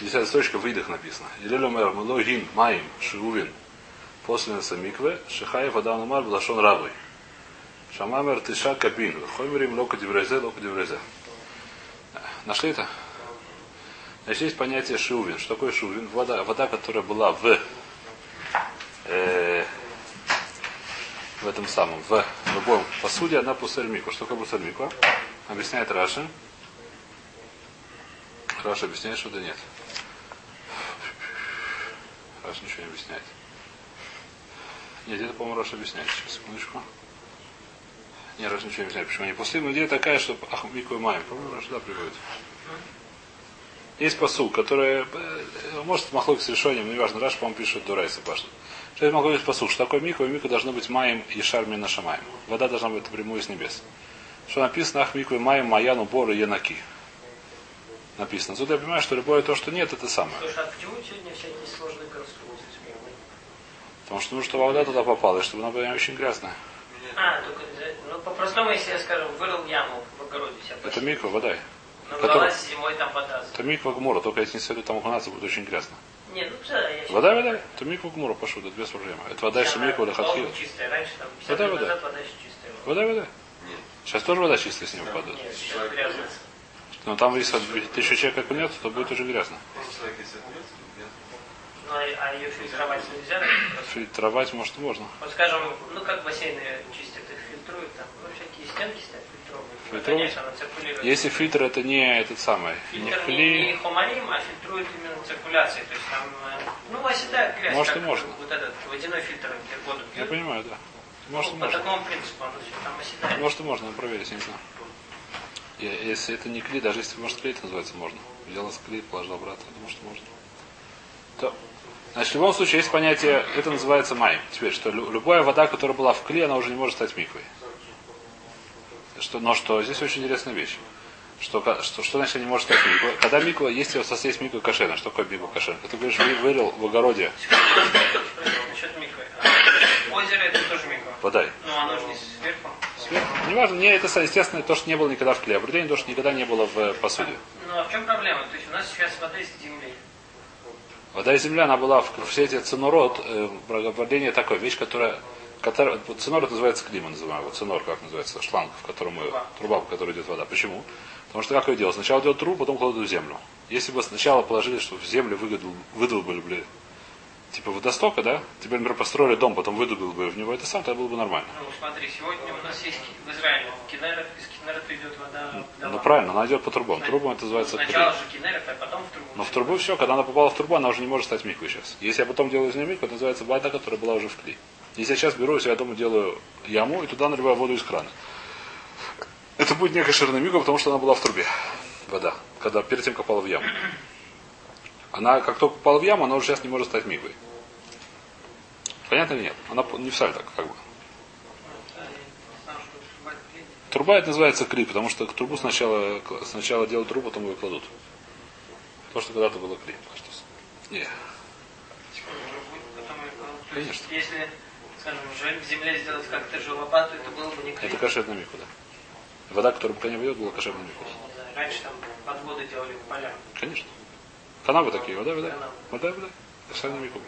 Десятая строчка в идах написано. Илелю мэр млогин маим шиувин после микве шихаев адам намар блашон рабой. Шамамер тиша кабин. Хомерим лока диврезе, лока диврезе. Нашли это? Значит, есть понятие шиувин. Что такое шиувин? Вода, вода которая была в э, в этом самом, в любом посуде, она пусельмику. Что такое пусельмику? Объясняет Раша. Раша объясняет, что да нет. Раша ничего не объясняет. Нет, это, по-моему, Раша объясняет. Сейчас, секундочку. Нет, Раша ничего не объясняет. Почему не пустым? Но идея такая, что Ахмику и Майм. По-моему, Раша да приводит. Есть посуд, который, э, может, махлок с решением, но неважно, Раша, по-моему, пишет Дурайса Пашта. Что я могу говорить посуд? Что такое мику? Мику должно быть маем и шарми на шамаем. Вода должна быть прямую с небес. Что написано, ах мику и маем маяну бору енаки. Написано. Тут я понимаю, что любое то, что нет, это самое. Слушай, а почему сегодня всякие сложные? Потому что нужно, чтобы вода туда попала, и чтобы она была очень грязная. А, только, ну, по-простому, если я, скажем, вырыл яму в огороде себя Это миква, вода. Набралась зимой там вода. Это миква гмура, только если не следует там окунаться, будет очень грязно. Нет, ну да, я Вода, вода. Это миква гмура, пошел, это без проблем. Это вода из миква или хатхил. чистая. Раньше там 50 Вода, вода. назад вода еще чистая. Вода, вода. Сейчас тоже вода чистая с него падает. Нет. Но там, если тысячу человек окунется, то будет уже грязно. Ну, а ее фильтровать нельзя? Фильтровать, может, можно. Вот скажем, ну как бассейны чистят, их фильтруют, там, ну всякие стенки стоят фильтровые. Фильтровать? Конечно, она циркулирует. Если фильтр это не этот самый, не Фильтр не, не хли, хомарим, а фильтрует именно циркуляцией. То есть там, э, ну, оседает грязь. Может, и можно. Вот этот водяной фильтр, где воду я пьют. понимаю, да. Может, и Ну, по можно. такому принципу оно все там оседает. Может, и можно, проверить, я не знаю. Я- Если это не клей, даже если, может, клей это называется, можно. Взял клей, положил обратно, я думаю, что можно. То. Значит, в любом случае есть понятие, это называется май. Теперь, что лю- любая вода, которая была в клей, она уже не может стать миквой. Что, но что, здесь очень интересная вещь. Что, что, что значит не может стать миквой? Когда миква, если у вас есть миква кошерна, что такое миква кошерна? Ты говоришь, вы вырыл в огороде, Озеро это тоже миква. подай. Но оно же не сверху. Сверху. Неважно, не это естественно то, что не было никогда в клее. Определение то, что никогда не было в посуде. Ну а в чем проблема? То есть у нас сейчас вода из земли. Вода и земля, она была в все эти ценород, э, такое, вещь, которая, которая вот ценор это называется клима, называем его, ценор, как называется, шланг, в котором мы, Труба. в которой идет вода. Почему? Потому что как ее делать? Сначала делают трубу, потом кладут в землю. Если бы сначала положили, что в землю выдолбили типа водостока, да, теперь, например, построили дом, потом выдубил бы в него это сам, тогда было бы нормально. Ну смотри, сегодня у нас есть в Израиле Кинерет, из Кинерета идет вода. Ну правильно, она идет по трубам. Трубам это называется Сначала клей. же Кинерет, а потом в трубу. Но в трубу все, когда она попала в трубу, она уже не может стать миквой сейчас. Если я потом делаю из нее микву, это называется вода, которая была уже в клей. Если я сейчас беру, если я дома делаю яму, и туда наливаю воду из крана. Это будет не кошерная миква, потому что она была в трубе. Вода. Когда перед тем попала в яму. Она, как только попала в яму, она уже сейчас не может стать миквой. Понятно или нет? Она не в сальтак, как бы. Труба это называется кли, потому что трубу сначала, сначала делают трубу, потом ее кладут. То, что когда-то было кли. Не. Конечно. Если, скажем, же- в земле сделать как-то же лопату, это было бы не клей. Это кошерная мику, да. Вода, которая пока не выйдет, была кошерная мику. Не знаю, Раньше там подводы делали в полях. Конечно. Канавы такие, вода, вода. Канавы. Вода, вода. Кошерная мику.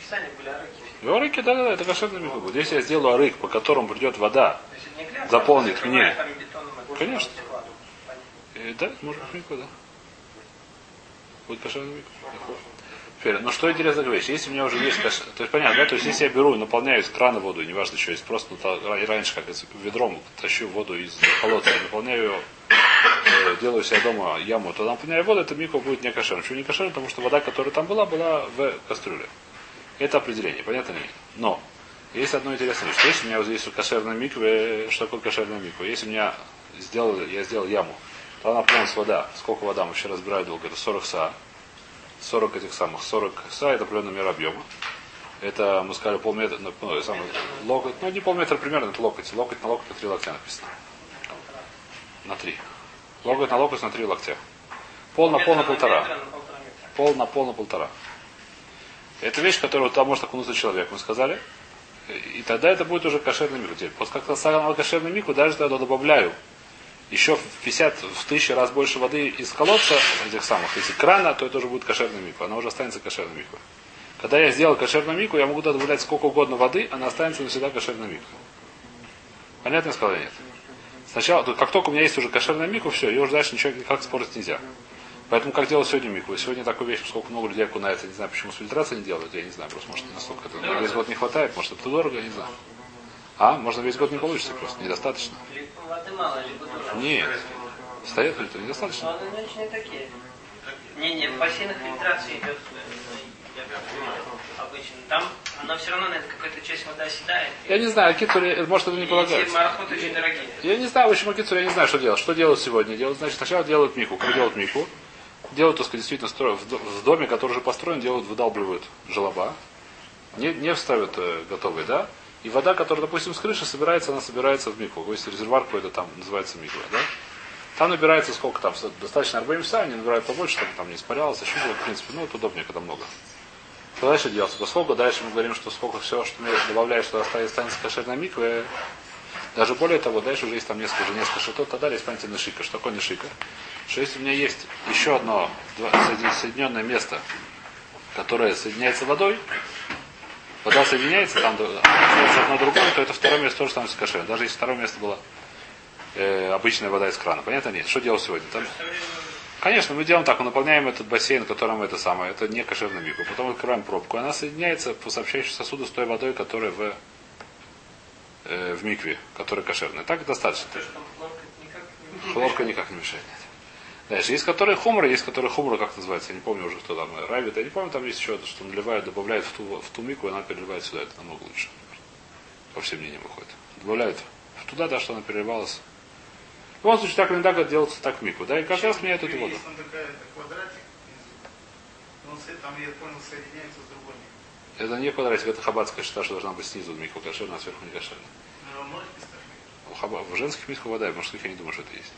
Узбекистане были арыки. И да, да, да, это мику. будет. Если я сделаю арык, по которому придет вода, а Заполнит мне. и Конечно. Понятно. э, да, быть мику, да. Будет кошерная мику. Теперь, ну что интересно говоришь, если у меня уже есть каш... то есть понятно, да, то есть если я беру и наполняю из крана воду, неважно что есть, просто ну, и раньше как ведром тащу воду из колодца, и наполняю ее, э, делаю себе дома яму, то наполняю воду, это мико будет не кошерным. Почему не кошерным? Потому что вода, которая там была, была в кастрюле. Это определение, понятно ли? Но есть одно интересное вещь. Если у меня вот здесь кошерная микве, что такое кошерная миква? Если у меня сделал, я сделал яму, то она наполнилась вода. Сколько вода мы вообще разбирали долго? Это 40 са. 40 этих самых. 40 са это определенный мер объема. Это, мы сказали, полметра, ну, ну, самый, локоть, ну не полметра примерно, это локоть. Локоть на локоть на три локтя написано. На три. Локоть на локоть на три локтя. Пол на пол на полтора. Пол на пол на полтора. Это вещь, которую там может окунуться человек, мы сказали. И тогда это будет уже кошерный мику. Теперь, После как стала кошерный мику, даже тогда добавляю еще в 50, в тысячу раз больше воды из колодца, этих самых, из крана, то это уже будет кошерный миква. Она уже останется кошерной миквой. Когда я сделал кошерную мику, я могу добавлять сколько угодно воды, она останется навсегда кошерной мику. Понятно я сказал нет? Сначала, как только у меня есть уже кошерная мику, все, ее уже дальше ничего никак спорить нельзя. Поэтому как делать сегодня мику? Сегодня такой вещь, сколько много людей окунается, не знаю, почему с фильтрацией не делают, я не знаю, просто может настолько это весь год не хватает, может это дорого, я не знаю. А, можно весь год не получится просто, недостаточно. Нет. Стоят фильтры, Но недостаточно. они не такие. Не, не, в бассейнах фильтрация идет, я понимаю, обычно. Там она все равно, наверное, какая-то часть воды оседает. Я не знаю, китуре, может это не полагается. марафоны очень дорогие. Я не знаю, почему китуре, я не знаю, что делать. Что делают сегодня? Делают, значит, сначала делают мику. Как делают мику? Делают, так сказать, действительно строят в до- в доме, который уже построен, делают, выдалбливают желоба. Не, не вставят э, готовый, да? И вода, которая, допустим, с крыши собирается, она собирается в мику. Есть резервуар какой-то там, называется мику, да? Там набирается сколько там, достаточно 40 часа, они набирают побольше, чтобы там не испарялось, еще в принципе, ну, это удобнее, когда много. Что дальше делается? Поскольку дальше мы говорим, что сколько все, что мы добавляем, что останется кошерная миква, даже более того, дальше уже есть там несколько, уже несколько шитот, тогда есть понятие шика. Что такое шика? Что если у меня есть еще одно соединенное место, которое соединяется водой, вода соединяется, там остается одно другое, то это второе место тоже становится кошерным. Даже если второе место было э, обычная вода из крана. Понятно? Нет. Что делать сегодня? Там, Конечно, мы делаем так, мы наполняем этот бассейн, которым это самое, это не кошерный мику. Потом открываем пробку, и она соединяется по сообщающему сосуду с той водой, которая в, э, в микве, которая кошерная. Так достаточно. То, хлорка никак не Хлорка никак не мешает. Дальше, есть которые хумры, есть которые хумры, как называется, я не помню уже, кто там, э, равит, я не помню, там есть еще, что наливают, добавляют в ту, в ту мику, и она переливает сюда, это намного лучше. По всем мнениям выходит. Добавляют туда, да, что она переливалась. В любом случае, так иногда делается так в мику, да, и каждый раз меняют эту воду. Есть такая квадратик. Он там, я понял, соединяется с другой. Это не квадратик, это хабатская счета, что должна быть снизу мику кошерная, а сверху не кошерная. Местах У хаба- В женских мисках вода, в мужских я не думаю, что это есть.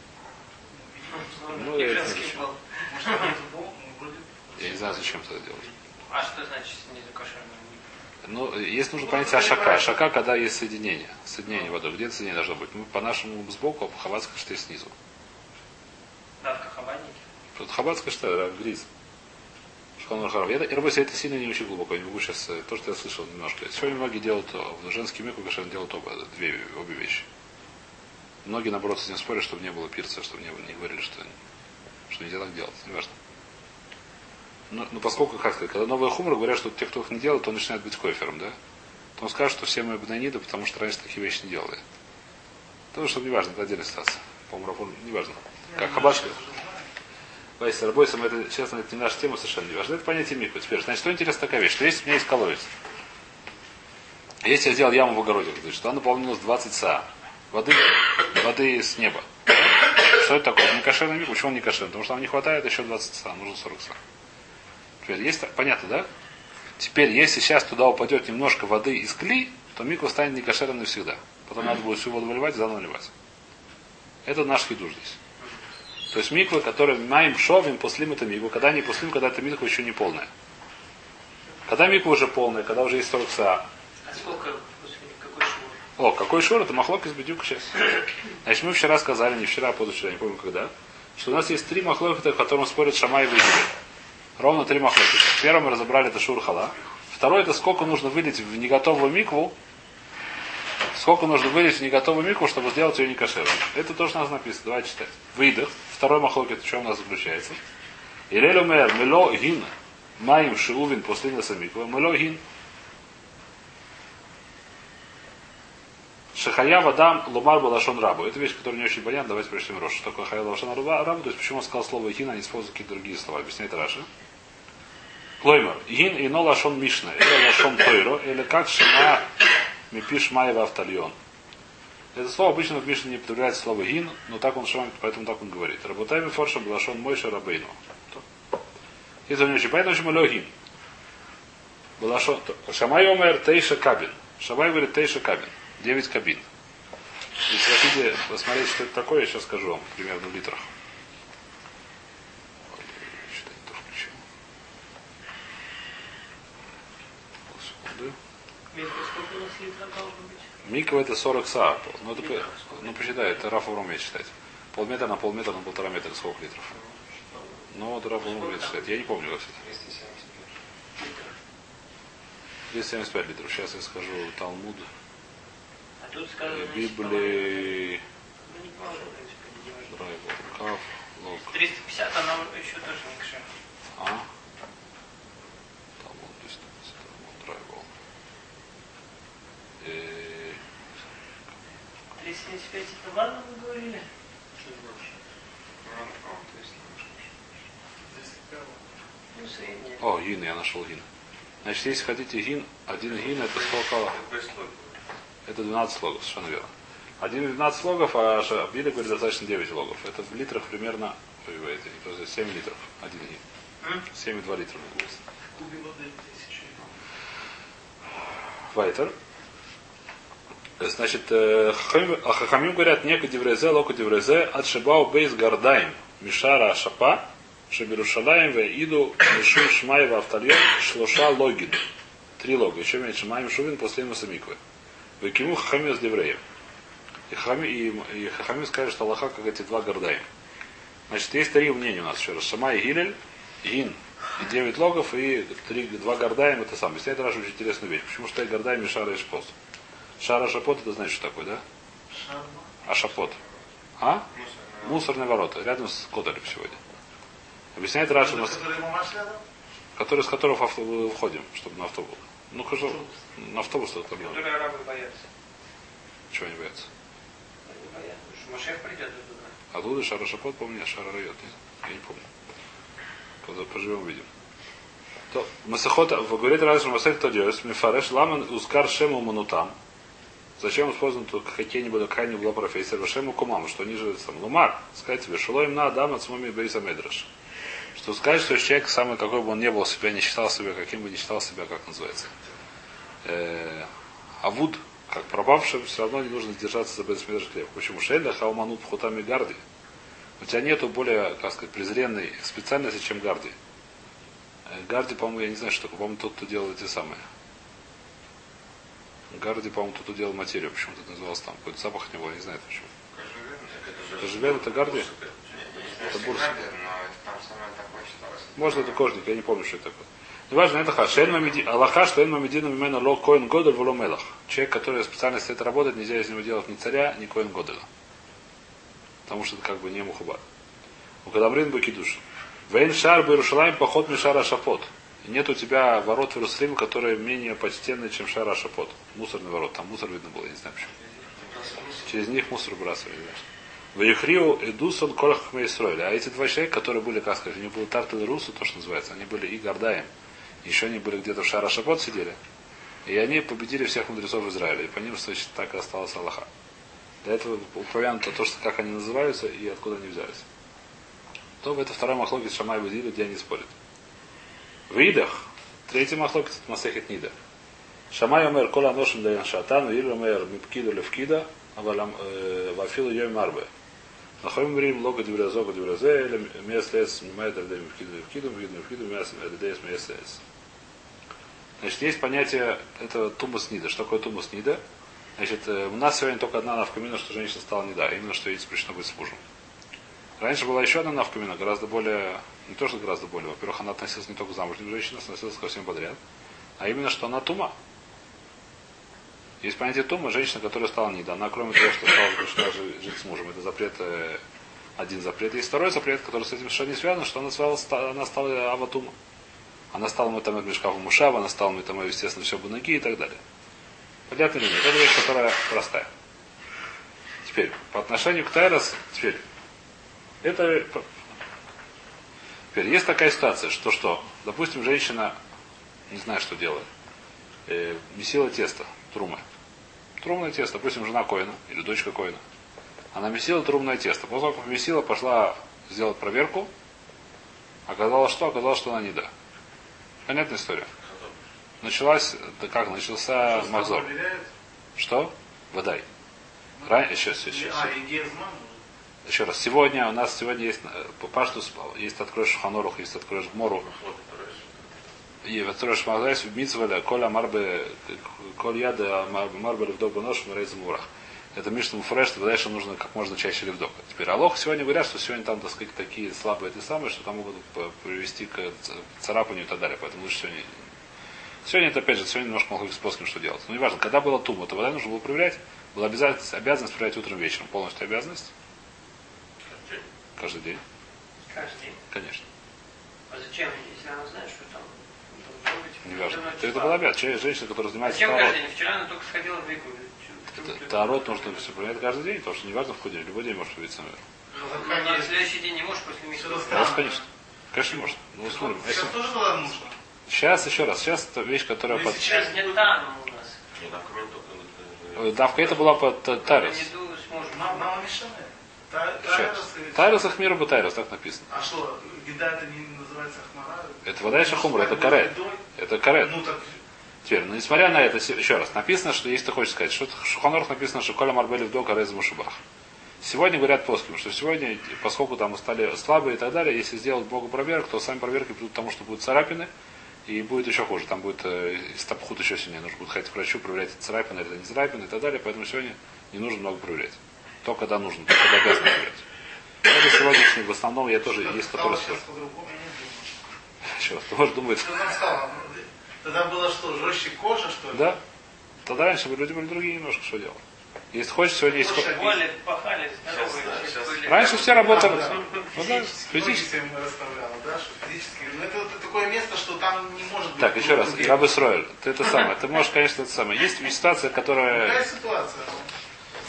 Ну, я это не ну, вроде Я не знаю, зачем это делать. А что значит снизу кошерный? Ну, есть нужно понятие ашака. Ашака, когда есть соединение. Соединение водой. Где это соединение должно быть? Мы по нашему сбоку, а по хабатской что снизу. Да, в кахабаннике. Тут хабатская что, да, гриз. Шхонор Харам. Я, я работаю, это сильно не очень глубоко. Я не могу сейчас, э, то, что я слышал немножко. Сегодня многие делают, э, в женский мику, конечно, делают оба, две, обе вещи. Многие, наоборот, с этим спорят, чтобы не было пирца, чтобы не, не говорили, что, что нельзя так делать. Неважно. Но, но поскольку, как сказать, когда новые хумры говорят, что те, кто их не делает, то начинает быть кофером, да? То он скажет, что все мы бнаниды, потому что раньше такие вещи не делали. То, что неважно, это отдельная ситуация. По-моему, неважно. Как хабашка. Вайс, Рабойсом, это, честно, это не наша тема совершенно не важно. Это понятие мику. Теперь, значит, что интересно такая вещь, что если у меня есть колодец, если я сделал яму в огороде, значит, то она наполнилась 20 са. Воды, воды с неба. Что это такое? Не кошерный мик. Почему он не кошерный? Потому что нам не хватает еще 20 са, нужно 40 са. Теперь, есть, понятно, да? Теперь, если сейчас туда упадет немножко воды из кли, то миква станет не кошерным навсегда. Потом надо будет всю воду выливать, заново наливать. Это наш хидуш здесь. То есть миквы, которые маем шовим, пуслим это микву. Когда не пуслим, когда эта миква еще не полная. Когда миква уже полная, когда уже есть 40 са. А сколько какой швур? О, какой шур, это махлок из бедюк сейчас. Значит, мы вчера сказали, не вчера, а позавчера, не помню когда, что у нас есть три махлокита, в котором спорят Шамай и Визбель. Ровно три махлокита. Первый мы разобрали это шур хала. Второй это сколько нужно вылить в неготовую микву, сколько нужно вылить в неготовую микву, чтобы сделать ее не кошерной. Это тоже у нас написано. Давай читать. Выдох. Второй махлокит в чем у нас заключается? Ирелю мэр, мело гин, маим шиувин после наса миква, мело гин. Шахая вадам лумар балашон рабу. Это вещь, которая не очень понятна. Давайте прочтем Рош. Что такое хая балашон рабу? То есть почему он сказал слово гин, а не использует какие-то другие слова. Объясняет Раша. Клоймер. Гин и но лашон мишна. Или лашон тойро. Или как шина мипиш маева автальон. Это слово обычно в Мишне не употребляется слово гин, но так он шамай, поэтому так он говорит. Работаем форша балашон мойша рабейну. Если не очень понятно, почему легин. Балашон. Шамай омер тейша кабин. Шамай говорит тейша кабин. 9 кабин. Если хотите посмотреть, что это такое, я сейчас скажу вам, примерно в литрах. Ой, что-то не то включил. Секунду. Микро сколько у нас литров должно быть? Миква это 40 са. Ну, это, ну посчитай, это Раф умеет считать. Полметра на полметра на полтора метра, сколько литров? Ну, вот Раб умеет считать. Я не помню, как это. 275 литров. Сейчас я скажу Талмуд. А тут сказано, Библии. Не положено, в принципе, не важно. Драйвол. Каф. Лог. 350, она еще тоже не кшер. А? Талмуд. 250. Талмуд. Драйвол. Э, 375 это ладно, вы говорили? Здесь первое. Ну, среднее. О, гин, я нашел гин. Значит, если хотите гин, один гин это сколько? Это 12 логов, совершенно верно. Один 12 логов, а Биля говорит достаточно 9 логов. Это в литрах примерно, ой, ой, это не то, 7 литров. Один гин. М? 7,2 литра. Кубе воды тысячи. Вайтер. Значит, э, Хахамим- а Хахамим говорят, нека деврезе, лока деврезе, от шибау бейс гардаем, мишара шапа, шабирушалаем, ве иду, мишу шмаева автальон, шлоша логин. Три лога. Еще меньше маем шувин после имуса миквы. Векиму Хахамим с девреем. И Хахамим, и, и Хахамим скажет, что Аллаха, как эти два гардаем. Значит, есть три мнения у нас еще раз. Шама и Гилель, Гин и 9 логов, и три, два гардаем это сам. Объясняет Раша очень интересную вещь. Почему что гардаем и шара и шпот? Шара шапот это значит что такое, да? А шапот? А? Мусорные ворота. Рядом с Котелем сегодня. Объясняет Раша, нас, Который который, с которого авто- выходим, чтобы на автобус. Ну, хорошо, на автобус что-то там. Которые арабы боятся. Чего они боятся? Они боятся, Машех придет туда. А Луда Шара Шапот, помню, Шара Райот. Нет, я не помню. Когда поживем, увидим. То, Масахота, в говорит Раша Масах Тодиос, Мифареш Ламан Ускар Шему Манутам. Зачем использован тут какие-нибудь какая была профессия Вашему Кумаму, что они же сам Лумар, сказать тебе, Шилоим на Адам от Смами Бейса Медраш. Что сказать, что человек самый, какой бы он ни был себя, не считал себя, каким бы не считал себя, как называется. Э, Авуд, как пропавшим, все равно не нужно держаться за Бейс хлеб. Почему? Шеля Хауманут Пхутами Гарди. У тебя нету более, как сказать, презренной специальности, чем Гарди. Э, Гарди, по-моему, я не знаю, что. По-моему, тот, кто делал эти самые. Гарди, по-моему, тот, кто делал материю. Почему тут назывался там? Какой-то запах не я не знаю почему. Кожевен это Гарди? Это считалось. Может, это кожник, я не помню, что это такое. Неважно, это ха. Шен мамеди- Аллаха, что мамедина мимена ло коин годель вло мелах. Человек, который специальность это работает, нельзя из него делать ни царя, ни коин годеля. Потому что это как бы не мухабар. У Кадамрин Бакидуш. Вейн шар Берушалайм поход мишара шапот. И нет у тебя ворот в Иерусалим, которые менее почтенные, чем шара шапот. Мусорный ворот. Там мусор видно было, я не знаю почему. Через них мусор выбрасывали, знаешь. Ваюхриу Эдусон Колах Мейсройль. А эти два человека, которые были, как сказать, у них был Тартел и Русу, то, что называется, они были и Гордаем. Еще они были где-то в Шара Шапот сидели. И они победили всех мудрецов Израиля. И по ним, значит, так и осталась Аллаха. Для этого упомянуто то, что как они называются и откуда они взялись. То это второй махлокит Шамай Будили, где они спорят. В Идах, третий махлокит это Масехет Нида. Шамай омер кола ношим даян шатан, вир омер мипкиду левкида, вафилу йом марбе. Нахойм врим лога диврезе, лога диврезе, или мес лес мимает рдей мипкиду левкиду, мипкиду левкиду, мес рдей мес лес. Значит, есть понятие, это тумус нида. Что такое тумус нида? Значит, э, у нас сегодня только одна навкамина, что женщина стала не да, именно что ей запрещено быть с мужем. Раньше была еще одна навкамина, гораздо более, не то, что гораздо более, во-первых, она относилась не только к замужним женщинам, относилась ко всем подряд, а именно, что она тума. Есть понятие тума, женщина, которая стала нида. Она, кроме того, что стала жи- жить с мужем, это запрет, э, один запрет. Есть второй запрет, который с этим совершенно не связан, что она стала, ста- она стала аватума. Она стала метамет мешкафу мушава, она стала метамет, естественно, все бунаги и так далее. Понятно или нет? Это вещь, которая простая. Теперь, по отношению к Тайрос, теперь, это... Теперь, есть такая ситуация, что что, допустим, женщина, не знаю, что делает, э, месила тесто, трумы. Трумное тесто, допустим, жена Коина или дочка Коина. Она месила трумное тесто. После того, как месила, пошла сделать проверку. Оказалось, что? Оказалось, что она не да. Понятная история. Началась, да как, начался мазор. Что? Водай. Ран... Сейчас, сейчас, сейчас. Еще раз. Сегодня у нас сегодня есть э, по Паштус, есть откроешь Ханорух, есть откроешь Гмору. И откроешь в Митзваля, Коля Марбе, Коль Яда Марбе Левдоба Нож, Мрейз Мурах. Это Мишна Муфреш, тогда дальше нужно как можно чаще левдок. Теперь Алох сегодня говорят, что сегодня там, так сказать, такие слабые эти самые, что там могут привести к царапанию и так далее. Поэтому лучше сегодня. Сегодня это опять же, сегодня немножко могу способом, что делать. Но неважно, когда было тума, то вода нужно было проверять. Была обязанность, обязанность проверять утром вечером. Полностью обязанность. Каждый день. Каждый день. Конечно. А зачем, если она знает, что там? Неважно. определенное Это, это. Человек- Женщина, которая занимается Зачем каждый день? Вчера она только сходила в Вику. Тарот нужно все проверять каждый день, потому что неважно в какой день. Любой день может быть самое. Ну, на следующий день не можешь после. Всё Может, конечно. Конечно, может. Ну, смотрим. Сейчас тоже тогда нужно. Сейчас, еще раз, сейчас это вещь, которая Ну, под... Сейчас нет там у нас. Э, Давка это была под э, Тарис. Не нам мешает. Та- Сейчас. Тайрос и- Тарис Ахмиру бы так написано. А что, еда это не называется ахмара? Это вода еще хумра, это карет. Это карет. Ну так, Теперь, ну, несмотря на это, еще раз, написано, что, если ты хочешь сказать, что в Шуханорах написано, что Коля Марбели вдох Арез Мушубах. Сегодня говорят плоским, что сегодня, поскольку там стали слабые и так далее, если сделать Богу проверок, то сами проверки придут к тому, что будут царапины, и будет еще хуже. Там будет э, стопхут еще сильнее. Нужно будет ходить к врачу, проверять, царапины, это не царапины и так далее. Поэтому сегодня не нужно много проверять. То, когда нужно, то, когда обязан проверять. Это сегодняшний, в основном, я тоже, есть который... сейчас по-другому, я не думаю. Еще раз, там стало? Тогда было что, жестче кожа, что ли? да? Тогда раньше были люди были другие немножко, что делать. Если хочешь, сегодня есть... Пахали, здоровые. все были. Раньше все работали. Да, Ну да, Физически. да, физически. Ну это, это такое место, что там не может быть. Так, еще раз. Рабы Сроэль, ты это самое, ты можешь, конечно, это самое. Есть ситуация, Какая которая ситуация?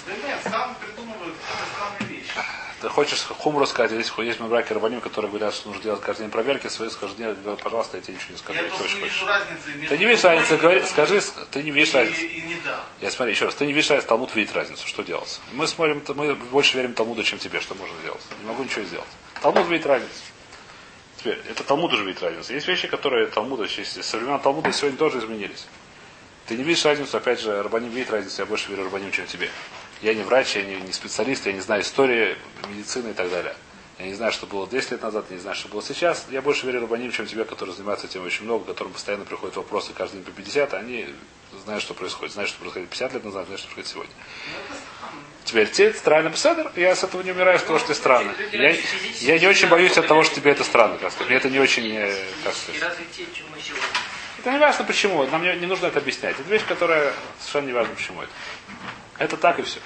Да нет, сам придумывают странные вещи. ты хочешь хумру сказать, есть, есть мы браки рабаним, которые говорят, что нужно делать каждый день проверки, свои скажи, нет, пожалуйста, я тебе ничего не скажу, Я не вижу разницы. Ты не видишь разницы, говори, скажи, ты не видишь разницы. и не да. Я смотри, еще раз, ты не видишь разницы, Талмуд видит разницу, что делать. Мы смотрим, мы больше верим Талмуду, чем тебе, что можно сделать. Не могу ничего сделать. Талмуд видит разницу. Теперь, это Талмуд уже видит разницу. Есть вещи, которые Талмуда, со времен Талмуда сегодня тоже изменились. Ты не видишь разницу, опять же, Рабаним видит разницу, я больше верю Рабаним, чем тебе. Я не врач, я не, не специалист, я не знаю истории, медицины и так далее. Я не знаю, что было 10 лет назад, я не знаю, что было сейчас. Я больше верю Рабаним, чем тебе, которые занимаются этим очень много, которым постоянно приходят вопросы каждый день по 50, а они знают, что происходит. Знают, что происходит 50 лет назад, знают, что происходит сегодня. Теперь тебе странно Беседер, я с этого не умираю, с того, что ты странно. Я, я не очень боюсь от того, что тебе это странно, как сказать. Мне это не очень, э, как сказать. Это не важно почему, нам не, не нужно это объяснять. Это вещь, которая совершенно не важно почему это. Это так и все.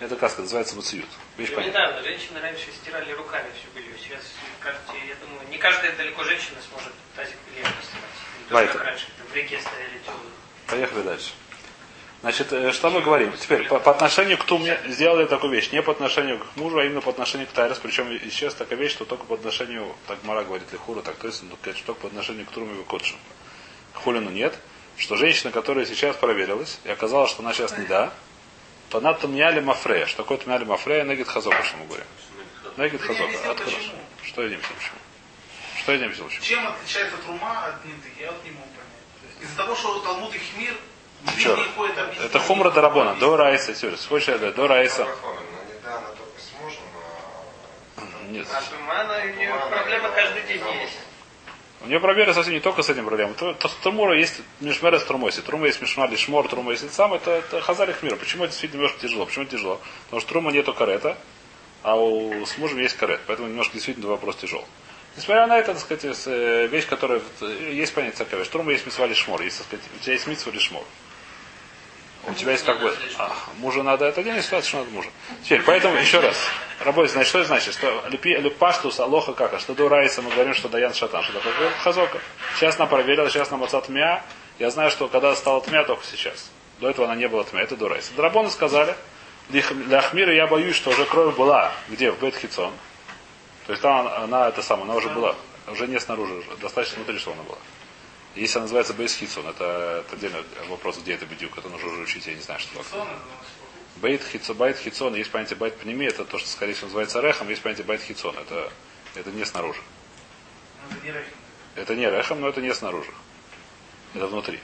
Это, как сказать, называется мациют. Вещь понятна. недавно женщины раньше стирали руками все белье. Сейчас, кажется, я думаю, не каждая далеко женщина сможет тазик белья постирать. Не то, Вайта. как раньше, там в реке стояли теплые. Поехали дальше. Значит, э, что мы говорим? Теперь, по, по отношению к Туме сделали такую вещь. Не по отношению к мужу, а именно по отношению к Тайрес. Причем и сейчас такая вещь, что только по отношению, так Мара говорит, Лихура, так то есть, ну, конечно, только по отношению к Туме и Кодшу. К Хулину нет. Что женщина, которая сейчас проверилась, и оказалось, что она сейчас не да, то она тумняли мафрея. Что такое тумняли мафрея? Негит хазока, что мы говорим. Негит Ты не хазока. объяснил, Откуда? Что я не объяснил, почему? Что я не объяснил, почему? Чем отличается трума от нитых? Я вот не могу понять. Из-за того, что Талмуд и Хмир не Чё? ходит объяснить. Это хумра дарабона. До райса. Сюрис. Хочешь, говорю, до райса. Ну, Нет. А тумана, у нее проблема каждый день есть. У нее проблема совсем не только с этим проблема. Трумура есть мишмера с трумой. Если трума есть мишмар, шмор, трума есть сам, это, это хазарих мира. Почему это действительно немножко тяжело? Почему это тяжело? Потому что трума нету карета, а у, с мужем есть карет. Поэтому немножко действительно вопрос тяжел. Несмотря на это, так сказать, э, вещь, которая э, есть понятие что трума есть митцва или шмор. Есть, сказать, у тебя есть митцва или шмор. У тебя есть как бы... А, мужу надо, это отдельная ситуация, что надо мужа. Теперь, поэтому, еще раз. Работать, значит, что это значит? Что люпаштус, алоха кака, что до райса мы говорим, что даян шатан, что такое хазока. Сейчас она проверила, сейчас нам отца тмя. Я знаю, что когда стала тмя, только сейчас. До этого она не была тмя, это до райса. Драбоны сказали, для Ахмира я боюсь, что уже кровь была, где? В Бетхицон. То есть там она, она это самое, она уже была, уже не снаружи, уже, достаточно внутри, что она была. Если она называется Бейс Хитсон, это, это отдельный вопрос, где это бедюк, это нужно уже учить, я не знаю, что такое. Бейт хитсон, байт хитсон, есть понятие байт пнеми, это то, что скорее всего называется рехом, есть понятие байт хитсон, это, это не снаружи. это не рехом, но это не снаружи. Это внутри.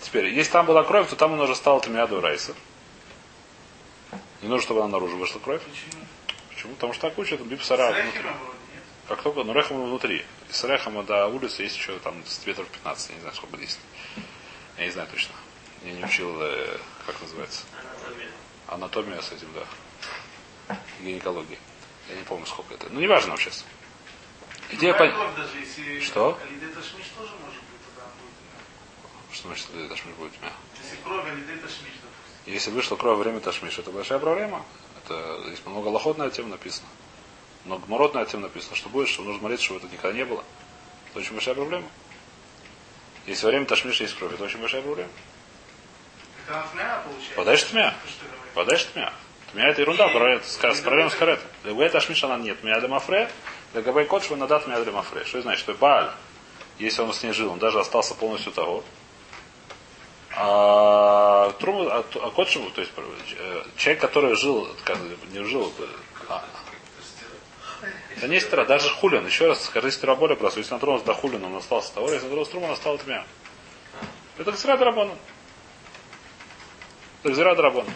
Теперь, если там была кровь, то там она уже стала тамиаду райса. Не нужно, чтобы она наружу вышла кровь. Почему? Почему? Потому что так учат бипсара внутри. Как только, ну рехом внутри. И с рехом до улицы есть еще там метров 15, я не знаю, сколько здесь. Я не знаю точно. Я не учил, э, как называется. Анатомия. Анатомия с этим, да. Гинекология. Я не помню, сколько это. Ну, неважно нам сейчас. Идея пон- если... Что? Что значит, это ташмиш будет мя? Если кровь Алидей Ташмиш, допустим. Если вышло кровь во время ташмиш, это большая проблема. Это здесь много лохот на эту тему написано. Много мород на тему написано, что будет, что нужно молиться, чтобы это никогда не было. Это очень большая проблема. Если во время ташмиша есть кровь, это очень большая проблема. Подальше тмя. Что. Подальше тмя. Тмя это ерунда, с проблемой с каретом. Для ташмиш она нет. Тмя для мафре, для габай котшва надо тмя для мафре. Что значит? Что Бааль, если он с ней жил, он даже остался полностью того. А труму, а, а котшеву, то есть э, человек, который жил, не жил, а, да не стира, даже хулин, еще раз скажи стира более просто, если он тронулся до хулина, он остался того, если он тронулся труму, он остался тмя. Это ксера драбона. Это ксера драбона.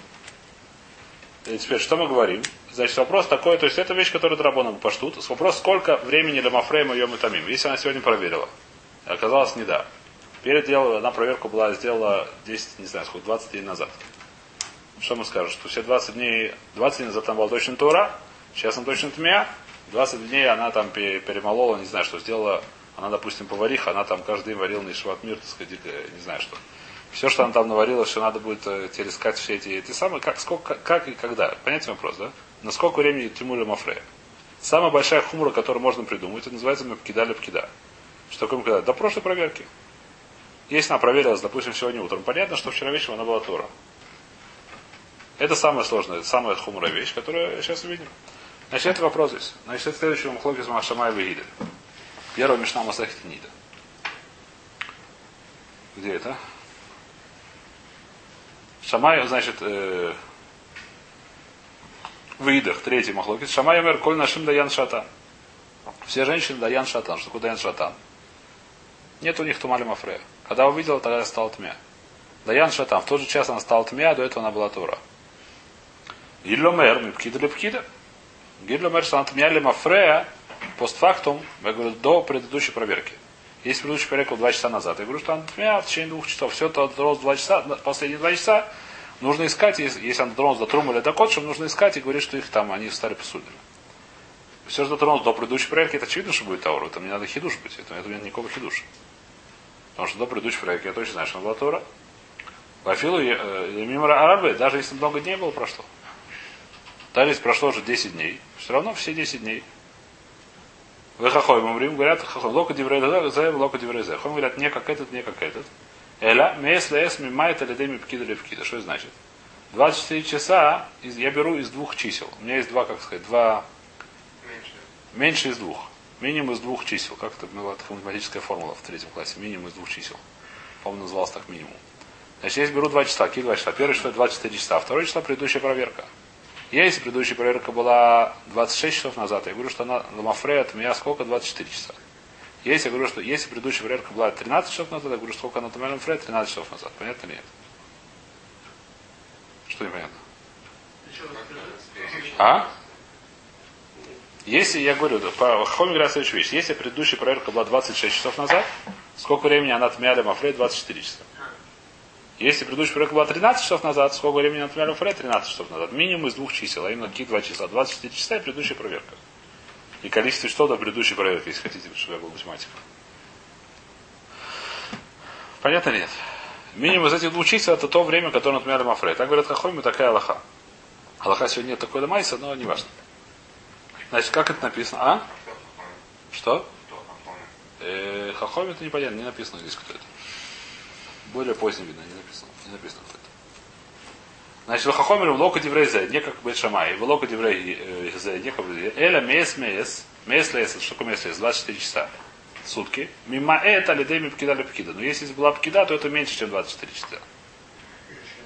И теперь, что мы говорим? Значит, вопрос такой, то есть это вещь, которую драбоном поштут. Вопрос, сколько времени для Мафрейма ее Тамим. Если она сегодня проверила. Оказалось, не да. Перед делом, она проверку была сделала 10, не знаю, сколько, 20 дней назад. Что мы скажем? Что все 20 дней, 20 дней назад там была точно Тура, сейчас она точно Тмя, 20 дней она там пе- перемолола, не знаю, что сделала, она, допустим, повариха, она там каждый день варила на Ишватмир, так сказать, э, не знаю что. Все, что она там наварила, что надо будет э, теперь искать все эти, эти самые, как, сколько, как и когда. Понятен вопрос, да? На сколько времени Тимуля Мафрея? Самая большая хумра, которую можно придумать, это называется Мепкида Лепкида. Что такое Мепкида? До прошлой проверки. Если она проверилась, допустим, сегодня утром, понятно, что вчера вечером она была Тора. Это самая сложная, самая хумрая вещь, которую сейчас увидим. Значит, это вопрос здесь. Значит, это следующий махлокис Машамай Вегида. Первая Мишна Масахит Нида. Где это? Шамай, значит, э, в Идах, третий махлокис. Шамай умер, коль нашим даян шатан. Все женщины даян шатан. Что такое даян шатан? Нет у них тумали мафрея. Когда увидела, тогда стала тмя. Даян шатан. В тот же час она стала тмя, а до этого она была тура. Гилломер, мипкида лепкида. Гилломер, что она тмя ли мафрея, постфактум, я говорю, до предыдущей проверки. Если предыдущая проверка была два часа назад, я говорю, что тмя в течение двух часов. Все это дрос два часа, последние два часа, нужно искать, если, если дотронулась до трумы или до котшем, нужно искать и говорить, что их там, они стали посудами. Все, что дотронулось до предыдущей проверки, это очевидно, что будет Таура. Там не надо хидуш быть. Это, это нет никакого хидуша. Потому что до предыдущей проверки я точно знаю, что она была Тора. Вафилу мимо арабы, даже если много дней было прошло. Даже если прошло уже 10 дней, все равно все 10 дней. Вы хахой мумрим, говорят, хахой, лока диврейзе, лока диврейзе. Хахой говорят, не как этот, не как этот. Эля, месли эс мимайт или деми пкида или пкида. Что это значит? 24 часа я беру из двух чисел. У меня есть два, как сказать, два Меньше. меньше из двух. Минимум из двух чисел. Как это была математическая формула в третьем классе. Минимум из двух чисел. По-моему, назывался так минимум. Значит, я беру два числа. Какие два числа? Первое число 24 часа. Второе число предыдущая проверка. Я, если предыдущая проверка была 26 часов назад, я говорю, что она ламафрея от меня сколько? 24 часа. Если я говорю, что если предыдущая проверка была 13 часов назад, я говорю, сколько она там ламафрея 13 часов назад. Понятно или нет? Что непонятно? А? Если, я говорю, по говорят следующую вещь. Если предыдущая проверка была 26 часов назад, сколько времени она отмяли Мафрей? 24 часа. Если предыдущая проверка была 13 часов назад, сколько времени она отмяли Мафрей? 13 часов назад. Минимум из двух чисел, а именно какие два числа? 24 часа и предыдущая проверка. И количество что до предыдущей проверки, если хотите, чтобы я был математиком. Понятно нет? Минимум из этих двух чисел это то время, которое отмяли Мафрей. Так говорят Хахойми, такая Аллаха. Аллаха сегодня нет такой Дамайса, но не важно. Значит, как это написано? А? Что? Э, Хахоми это непонятно, не написано здесь кто это. Более поздний видно, не написано. Не написано это. Значит, Хахомер в лока диврейзе, не как Бет Шамай, в лока диврейзе, не как Эля мес мес, мес лес, что такое мес лес? 24 часа сутки. Мимо это пкида ли пкида. Но если была пкида, то это меньше, чем 24 часа.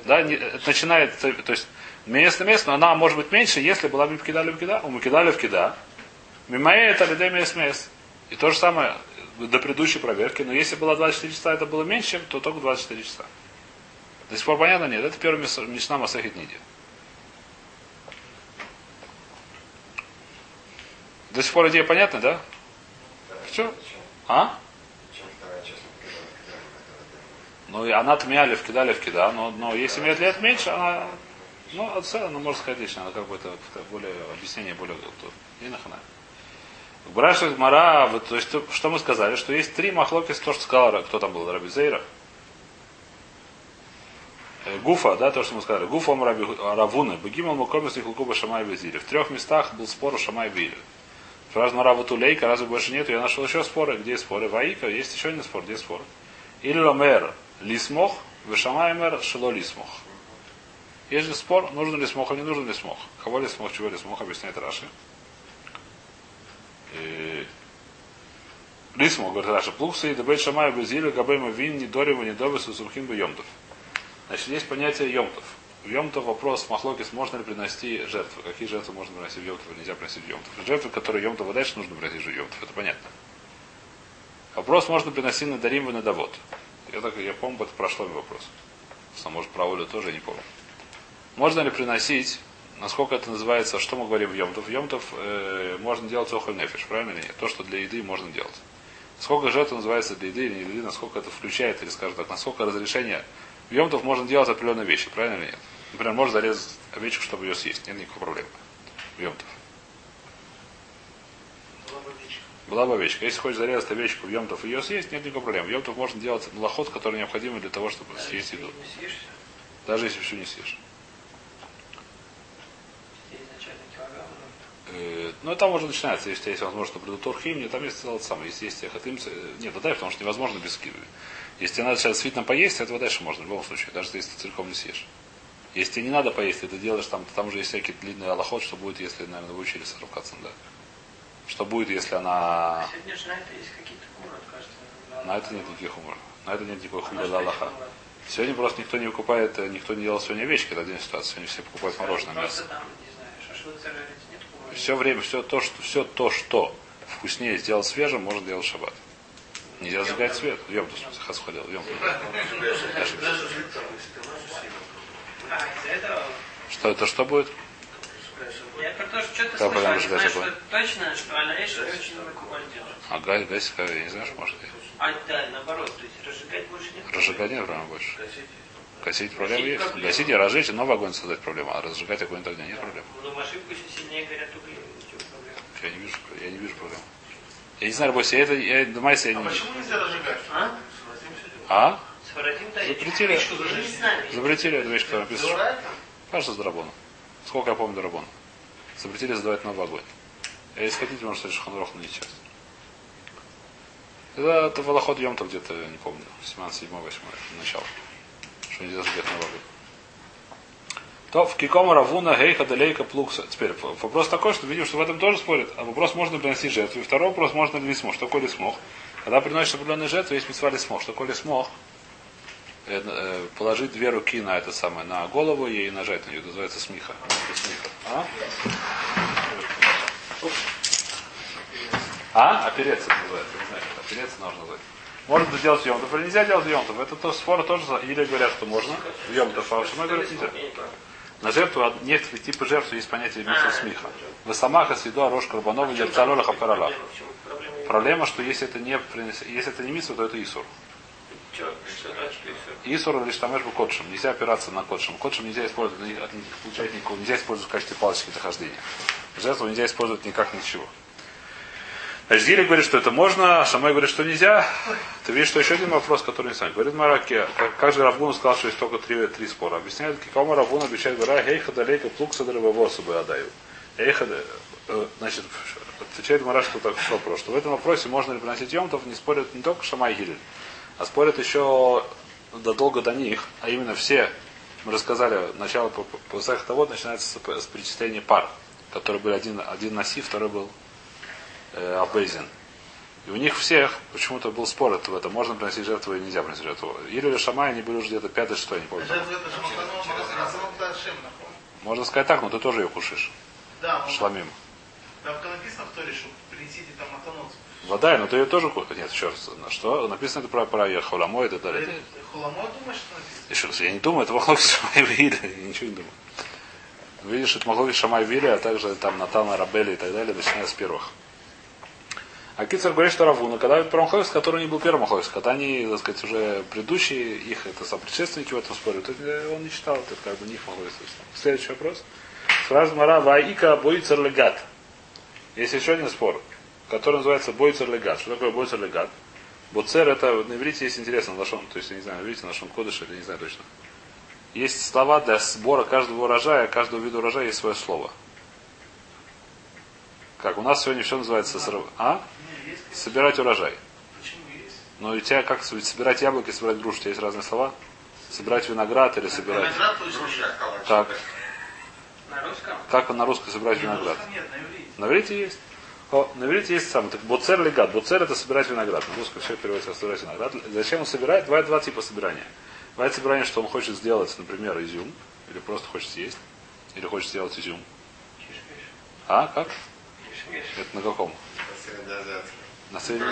Да, не, это начинает, то есть место место, но она может быть меньше, если была бы пкида ли пкида, у мукида ли пкида. Мимо это лидеми смес. И то же самое до предыдущей проверки, но если было 24 часа, это было меньше, то только 24 часа. До сих пор понятно? Нет, это мис- Мишна Масахит Ниди. До сих пор идея понятна, да? Все? А? Ну, и она тмяли в кида, в кида, но, но если имеет лет меньше, она... Ну, от целом, ну, можно сказать лично, она как бы это более объяснение более. И нахана. Браша Мара, то есть, что мы сказали, что есть три махлоки, то, что сказал, кто там был, Раби Зейра. Э, Гуфа, да, то, что мы сказали. Гуфа Раби Равуна, Бегимал Мукомис Ихлукуба Шамай Визири. В трех местах был спор у Шамай Вири. Фраз Мараву Тулейка, разве больше нету? Я нашел еще споры. Где споры? Ваика, есть еще один спор. Где спор? Или Ламер Лисмох, Вешамаймер Шило Лисмох. Есть же спор, нужен ли смог, а не нужен ли смог. Кого ли смог, чего ли смог, объясняет Раши. Лисмо, говорит Раша, плукса и дебет шамай безили габейма вин не дорива не добы сусухим бы йомтов. Значит, есть понятие йомтов. В йомтов вопрос махлокис, можно ли принести жертвы. Какие жертвы можно приносить в йомтов, нельзя приносить в йомтов. Жертвы, которые йомтов дальше нужно приносить в йомтов. Это понятно. Вопрос можно приносить на дарим на довод. Я, так, я помню, это прошлый вопрос. А может, про Олю тоже, я не помню. Можно ли приносить насколько это называется, что мы говорим в Йомтов? В Йомтов э, можно делать охоль нефиш, правильно или нет? То, что для еды можно делать. Сколько же это называется для еды или не для еды, насколько это включает, или скажем так, насколько разрешение в Йомтов можно делать определенные вещи, правильно или нет? Например, можно зарезать овечку, чтобы ее съесть. Нет никакой проблемы. В Йомтов. Была бы овечка. Если хочешь зарезать овечку в Йомтов и ее съесть, нет никакой проблемы. В Йомтов можно делать лохот, который необходим для того, чтобы съесть еду. Даже если все не съешь. Э, ну, там уже начинается, если есть возможность, например, Торхимни, там есть целое самое. Если есть хотим, нет, вода, потому что невозможно без кивы. Если тебе надо сейчас свитно поесть, этого дальше можно, в любом случае, даже если ты целиком не съешь. Если тебе не надо поесть, ты это делаешь, там, там уже есть всякие длинные аллоход, что будет, если, наверное, вы учили Сарукацин, да. Что будет, если она... Сегодня же на это есть какие-то хумры, кажется. На это нет никаких хумр. На это нет никакой хумры для Аллаха. Сегодня просто никто не выкупает, никто не делал сегодня овечки, это отдельная ситуация. Сегодня все покупают мороженое мясо. Там, не знаю, шашлык. Все время, все то, что, все то, что вкуснее сделать свежим, можно делать шаббат. Нельзя зажигать свет. Йом, в смысле, хас ходил. Этого... Что это, что будет? Я про то, что что-то Да, слышал, знаю, что точно, что Аляэш очень много кубаль делает. А гай, гайс, я не знаю, что может. А, да, наоборот, то есть разжигать больше нет. Разжигать нет проблем больше. Гасить проблема есть. Гасить и разжечь, и новый огонь создать проблема. А разжигать огонь тогда нет проблем. Но в ошибку еще сильнее горят угли. в проблема? Я не вижу, я не вижу проблем. Я не знаю, Бойся, я это, я, Майса, я А не почему нельзя разжигать? А? А? Запретили. Запретили эту вещь, которая написана. Дурак? Кажется, с Дарабона. Сколько я помню Дарабона. Запретили задавать новый огонь. Если хотите, можете сказать Шханрох, но не сейчас. Это, это Волоход Йомтов где-то, не помню, 17, 7, 8, начало. Что нельзя зажигать новый огонь. То в Кикома Равуна Гейха Далейка Плукса. Теперь вопрос такой, что видим, что в этом тоже спорят. А вопрос можно приносить жертву. И второй вопрос можно ли лисмох. Что такое лисмох? Когда приносишь определенную жертву, есть митцва лисмох. Что такое лисмох? Э, э, положить две руки на это самое, на голову и нажать на нее. Называется смиха. Смиха. А? А? Опереться называется. Не знаю, опереться нужно назвать. Можно это делать в Йомтов или нельзя делать в Йомтов. Это то спор тоже. Или говорят, что можно в Йомтов, а Шамай говорят нельзя. На жертву от некоторых типов жертв есть понятие митцва смиха. Вы самаха свиду арош карбанов или цалола хапарала. Проблема, что если это не если это не митцва, то это исур. Исур лишь там бы котшем. Нельзя опираться на котшем. Котшем нельзя использовать, получать никакого, нельзя использовать в качестве палочки для хождения. Жертву нельзя использовать никак ничего. Гири говорит, что это можно, а Шамай говорит, что нельзя. Ты видишь, что еще один вопрос, который не знаю. Говорит Мараки, как, как же Равгун сказал, что есть только три, три спора. Объясняет, кому Равгун обещает, говоря, Эйха далейка плук садрова бы отдаю. Эйха, э, значит, отвечает Мара, что так вопрос, что в этом вопросе можно ли приносить емтов, не спорят не только Шамай Гилель, а спорят еще задолго до них, а именно все, мы рассказали, начало по, по, по того начинается с, с перечисления пар, которые были один, один Наси, второй был э, Абейзин. И у них всех почему-то был спор это в этом, можно приносить жертву или нельзя приносить жертву. Или или Шамай, они были уже где-то пятый, что я не помню. Дашим, напомню. Можно сказать так, но ты тоже ее кушаешь. Да, Шламим. там написано в Торе, что принесите там матанот. Вода, но ты ее тоже ку- Нет, еще раз. на Что? Написано это про, про Холамой и так далее. Хуламой думаешь, что написано? Еще раз, я не думаю, это Махлокис Шамай Виля, я ничего не думаю. Видишь, это Махлокис Шамай Виля, а также там Натана Рабели и так далее, начиная с первых. А Кицер говорит, что Равуна, когда первым Хойс, который не был первым Хойс, когда они, так сказать, уже предыдущие, их это сопредшественники в этом споре, то он не считал, это как бы не их Хойс. Следующий вопрос. Сразу Мара Ваика Бойцер Легат. Есть еще один спор, который называется Бойцер Легат. Что такое Бойцер Легат? Боцер это на иврите есть интересно, на шон, то есть, я не знаю, на иврите, на шон кодыш или не знаю точно. Есть слова для сбора каждого урожая, каждого вида урожая есть свое слово. Как у нас сегодня все называется. А? Собирать урожай. Почему есть? Но у тебя как собирать яблоки, собирать груши? У тебя есть разные слова? Собирать виноград или собирать. Виноград калач. Так. На русском? Как на русском собирать виноград? нет, на иврите. Есть. О, на иврите есть самый. Так боцер легат. Боцер это собирать виноград. На русском все переводится собирать виноград. Зачем он собирает? Бывает два типа собирания. Бывает собирание, что он хочет сделать, например, изюм. Или просто хочет съесть. Или хочет сделать изюм. А, как? Это на каком? На Среднем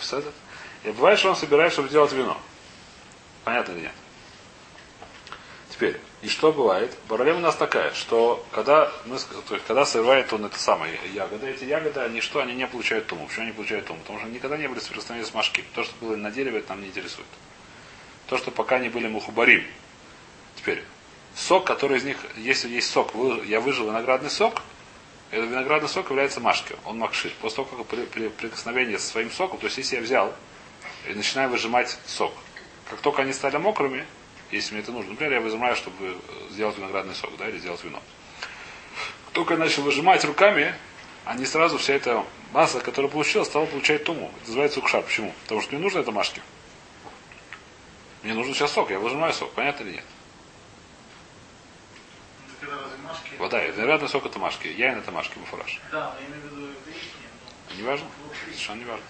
Седер. И бывает, что он собирает, чтобы сделать вино. Понятно или нет? Теперь, и что бывает? Проблема у нас такая, что когда, мы, то есть, когда срывает он это самое ягоды, эти ягоды, они что? Они не получают туму. Почему они получают туму? Потому что они никогда не были соприкосновены с машки. То, что было на дереве, это нам не интересует. То, что пока не были мухубарим. Теперь, сок, который из них, если есть сок, я выжил виноградный сок, этот виноградный сок является машкой. Он макшир. После того, как при, при прикосновении со своим соком, то есть если я взял и начинаю выжимать сок, как только они стали мокрыми, если мне это нужно, например, я выжимаю, чтобы э, сделать виноградный сок, да, или сделать вино. Как только я начал выжимать руками, они сразу, вся эта масса, которая получилась, стала получать туму. Это называется укшар. Почему? Потому что мне нужно это машки. Мне нужен сейчас сок, я выжимаю сок, понятно или нет? Ну, ты когда разве машки? Вода, виноградный сок это машки, яин это машки, муфураж. Да, но я имею в виду это. Не важно? Совершенно не важно.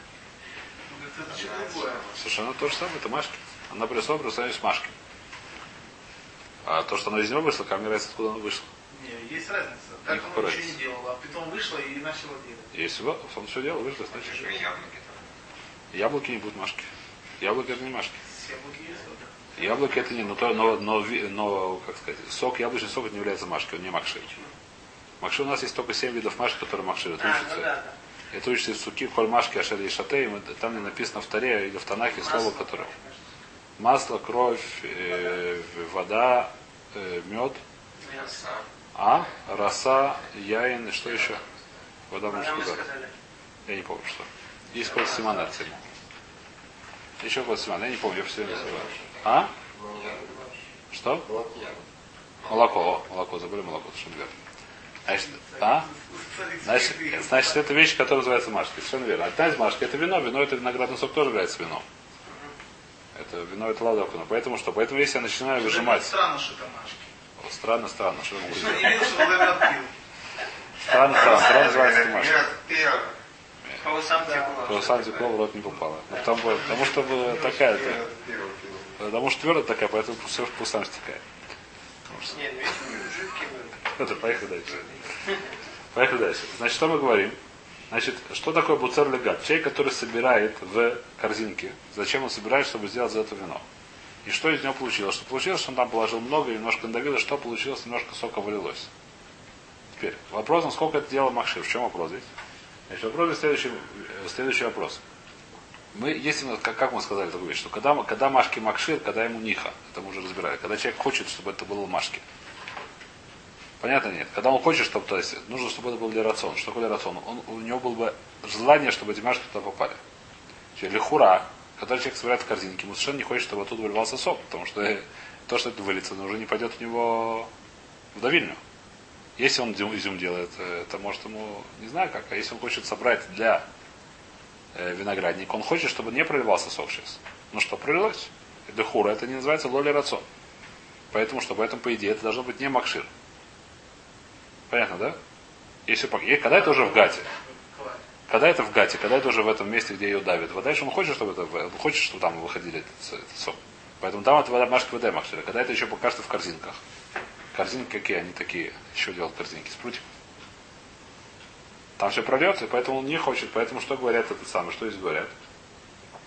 Ну, это. Совершенно то же самое, это Машки. Она пришла по сравнению с Машкой. А то, что она из него вышла, как мне нравится, откуда она вышла. Не, есть разница. Так Никакой оно ничего разницы. не делало, а потом вышла и начала делать. Если вот, он все делал, вышла, значит. Еще и яблоки. Яблоки не будут Машки. Яблоки это не Машки. Яблоки есть вот. Яблоки это не, но, то, но, но, но, как сказать, сок, яблочный сок это не является Машкой, он не Макшир. Макшир у нас есть только 7 видов Машки, которые Макшир. Это А, учится, ну да, да. это учится из суки, холь Машки, Ашер и Шатей, мы- там не написано в Таре или в Танахе слово, Масло, которое. конечно. Масло, кровь, э, вода, э, мед, Мясо. А, роса, яин и что еще? Вода сказали. сказали. Я не помню, что. Есть отдельно. Еще Симана, я не помню, я все время забываю. А? Что? Молоко, о, молоко, забыли молоко, совершенно верно. Значит, а? Значит, значит, это вещь, которая называется машкой. Совершенно верно. Одна из машки это вино. Вино это виноградный сок тоже является вином. Это вино это ладовка. Поэтому что? Поэтому если я начинаю выжимать. Странно, что это машки. Странно, странно, что я могу сделать? Странно, странно, странно называется это машка. Кого сам текло. В рот не попало. Ну, потому, потому что было это, потому что твердая такая, поэтому все стекает. Нет, видишь, жидкий был. Это, поехали дальше. Поехали дальше. Значит, что мы говорим? Значит, что такое буцер легат? Человек, который собирает в корзинке. Зачем он собирает, чтобы сделать из этого вино? И что из него получилось? Что получилось, что он там положил много, немножко надавил, и что получилось, немножко сока вылилось. Теперь, вопрос, насколько это дело Макшир. В чем вопрос здесь? Значит, вопрос здесь следующий, э, следующий вопрос. Мы, если как, как мы сказали такую вещь, что когда, когда Машки Макшир, когда ему Ниха, это мы уже разбирали, когда человек хочет, чтобы это было Машки. Понятно нет? Когда он хочет, чтобы, то есть, нужно, чтобы это был для рациона. Что такое для рациона? Он, у него было бы желание, чтобы эти Машки туда попали. Или хура, когда человек собирает в корзинке, ему совершенно не хочет, чтобы оттуда выливался сок, потому что э, то, что это выльется, оно уже не пойдет в него в давильню. Если он изюм делает, э, это может ему, не знаю как, а если он хочет собрать для э, виноградника, он хочет, чтобы не проливался сок сейчас. Ну что, пролилось? Это хура, это не называется лоли рацион. Поэтому что, поэтому, по идее, это должно быть не макшир. Понятно, да? Если, и когда это уже в гате. Когда это в гате, когда это уже в этом месте, где ее давит вода, если он хочет, чтобы это, он хочет, чтобы там выходили этот, этот сок. Поэтому там это вода вода макшира. Когда это еще пока что в корзинках. Корзинки какие? Они такие. Еще делают корзинки с прутиком. Там все прольется, и поэтому он не хочет. Поэтому что говорят это самое? Что здесь говорят?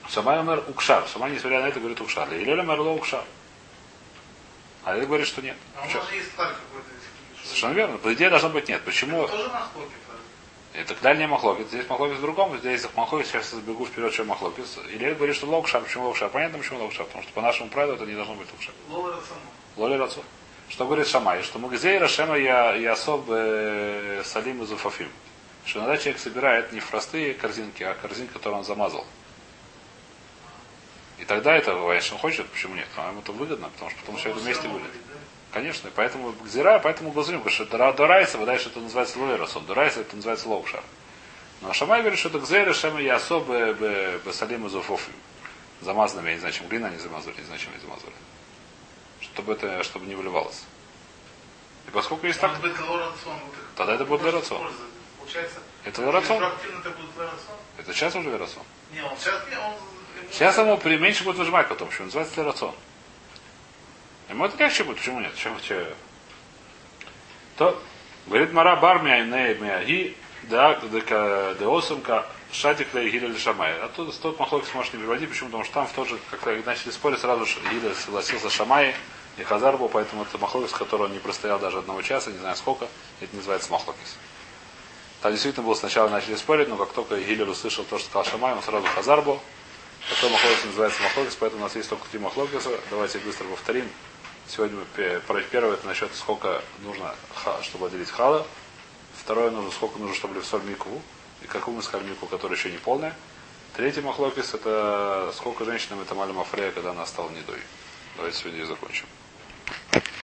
Шамай умер укшар. Шамай, несмотря на это, говорит укшар. Или умерло укшар. А это говорит, что нет. А. Совершенно верно. По идее должно быть нет. Почему? Тоже насколько правда? Это дальняя махлокис. Здесь махлокис в другом, здесь махлокис, сейчас я забегу вперед, чем махлокис. Или говорит, что локшар, почему локшар? Понятно, почему локшар, потому что по нашему правилу это не должно быть локшар. Лоли рацу. Что говорит Шамай? Что Магазей Рашема я, я особ э, Салим из Уфафим. Что иногда человек собирает не в простые корзинки, а корзинки, которые он замазал. И тогда это, конечно, он хочет, почему нет? А ему это выгодно, потому что потом все это вместе будет. Конечно, и поэтому гзира, поэтому глазурим, потому что дора- дорайса, вы дальше это называется лоерасом, дорайса это называется лоушар. Но Шамай говорит, что это гзера шема я особо бесалим из уфофим. Замазанными, я не знаю, чем глина они замазали, не знаю, чем они замазали. Чтобы это, чтобы не выливалось. И поскольку есть так, Тогда это будет можно лорацион. Получается, это ретрактивно это будет лорацион? Это сейчас уже лорацион. Не, он сейчас не, он... Сейчас ему при меньше будет выжимать потом, что называется лерацион. Ему это легче будет, почему нет? Чем, че? То, говорит Мара Бармия мяги, да, деосумка, шатик лей гиля шамай. Оттуда тот махлок сможешь не приводить, почему? Потому что там в тот же, когда начали спорить, сразу же Гиля согласился Шамай и Хазарбу, поэтому это махлокис, который не простоял даже одного часа, не знаю сколько, это называется махлокис. Там действительно было сначала начали спорить, но как только Гилер услышал то, что сказал Шамай, он сразу Хазарбу. Такой махлокис называется махлокис, поэтому у нас есть только три махлокиса. Давайте быстро повторим. Сегодня мы первое это насчет сколько нужно, чтобы отделить хала. Второе нужно, сколько нужно, чтобы левсоль мику. И какую мы сказали мику, которая еще не полная. Третий махлокис это сколько женщинам это малим афрея, когда она стала недой. Давайте сегодня и закончим.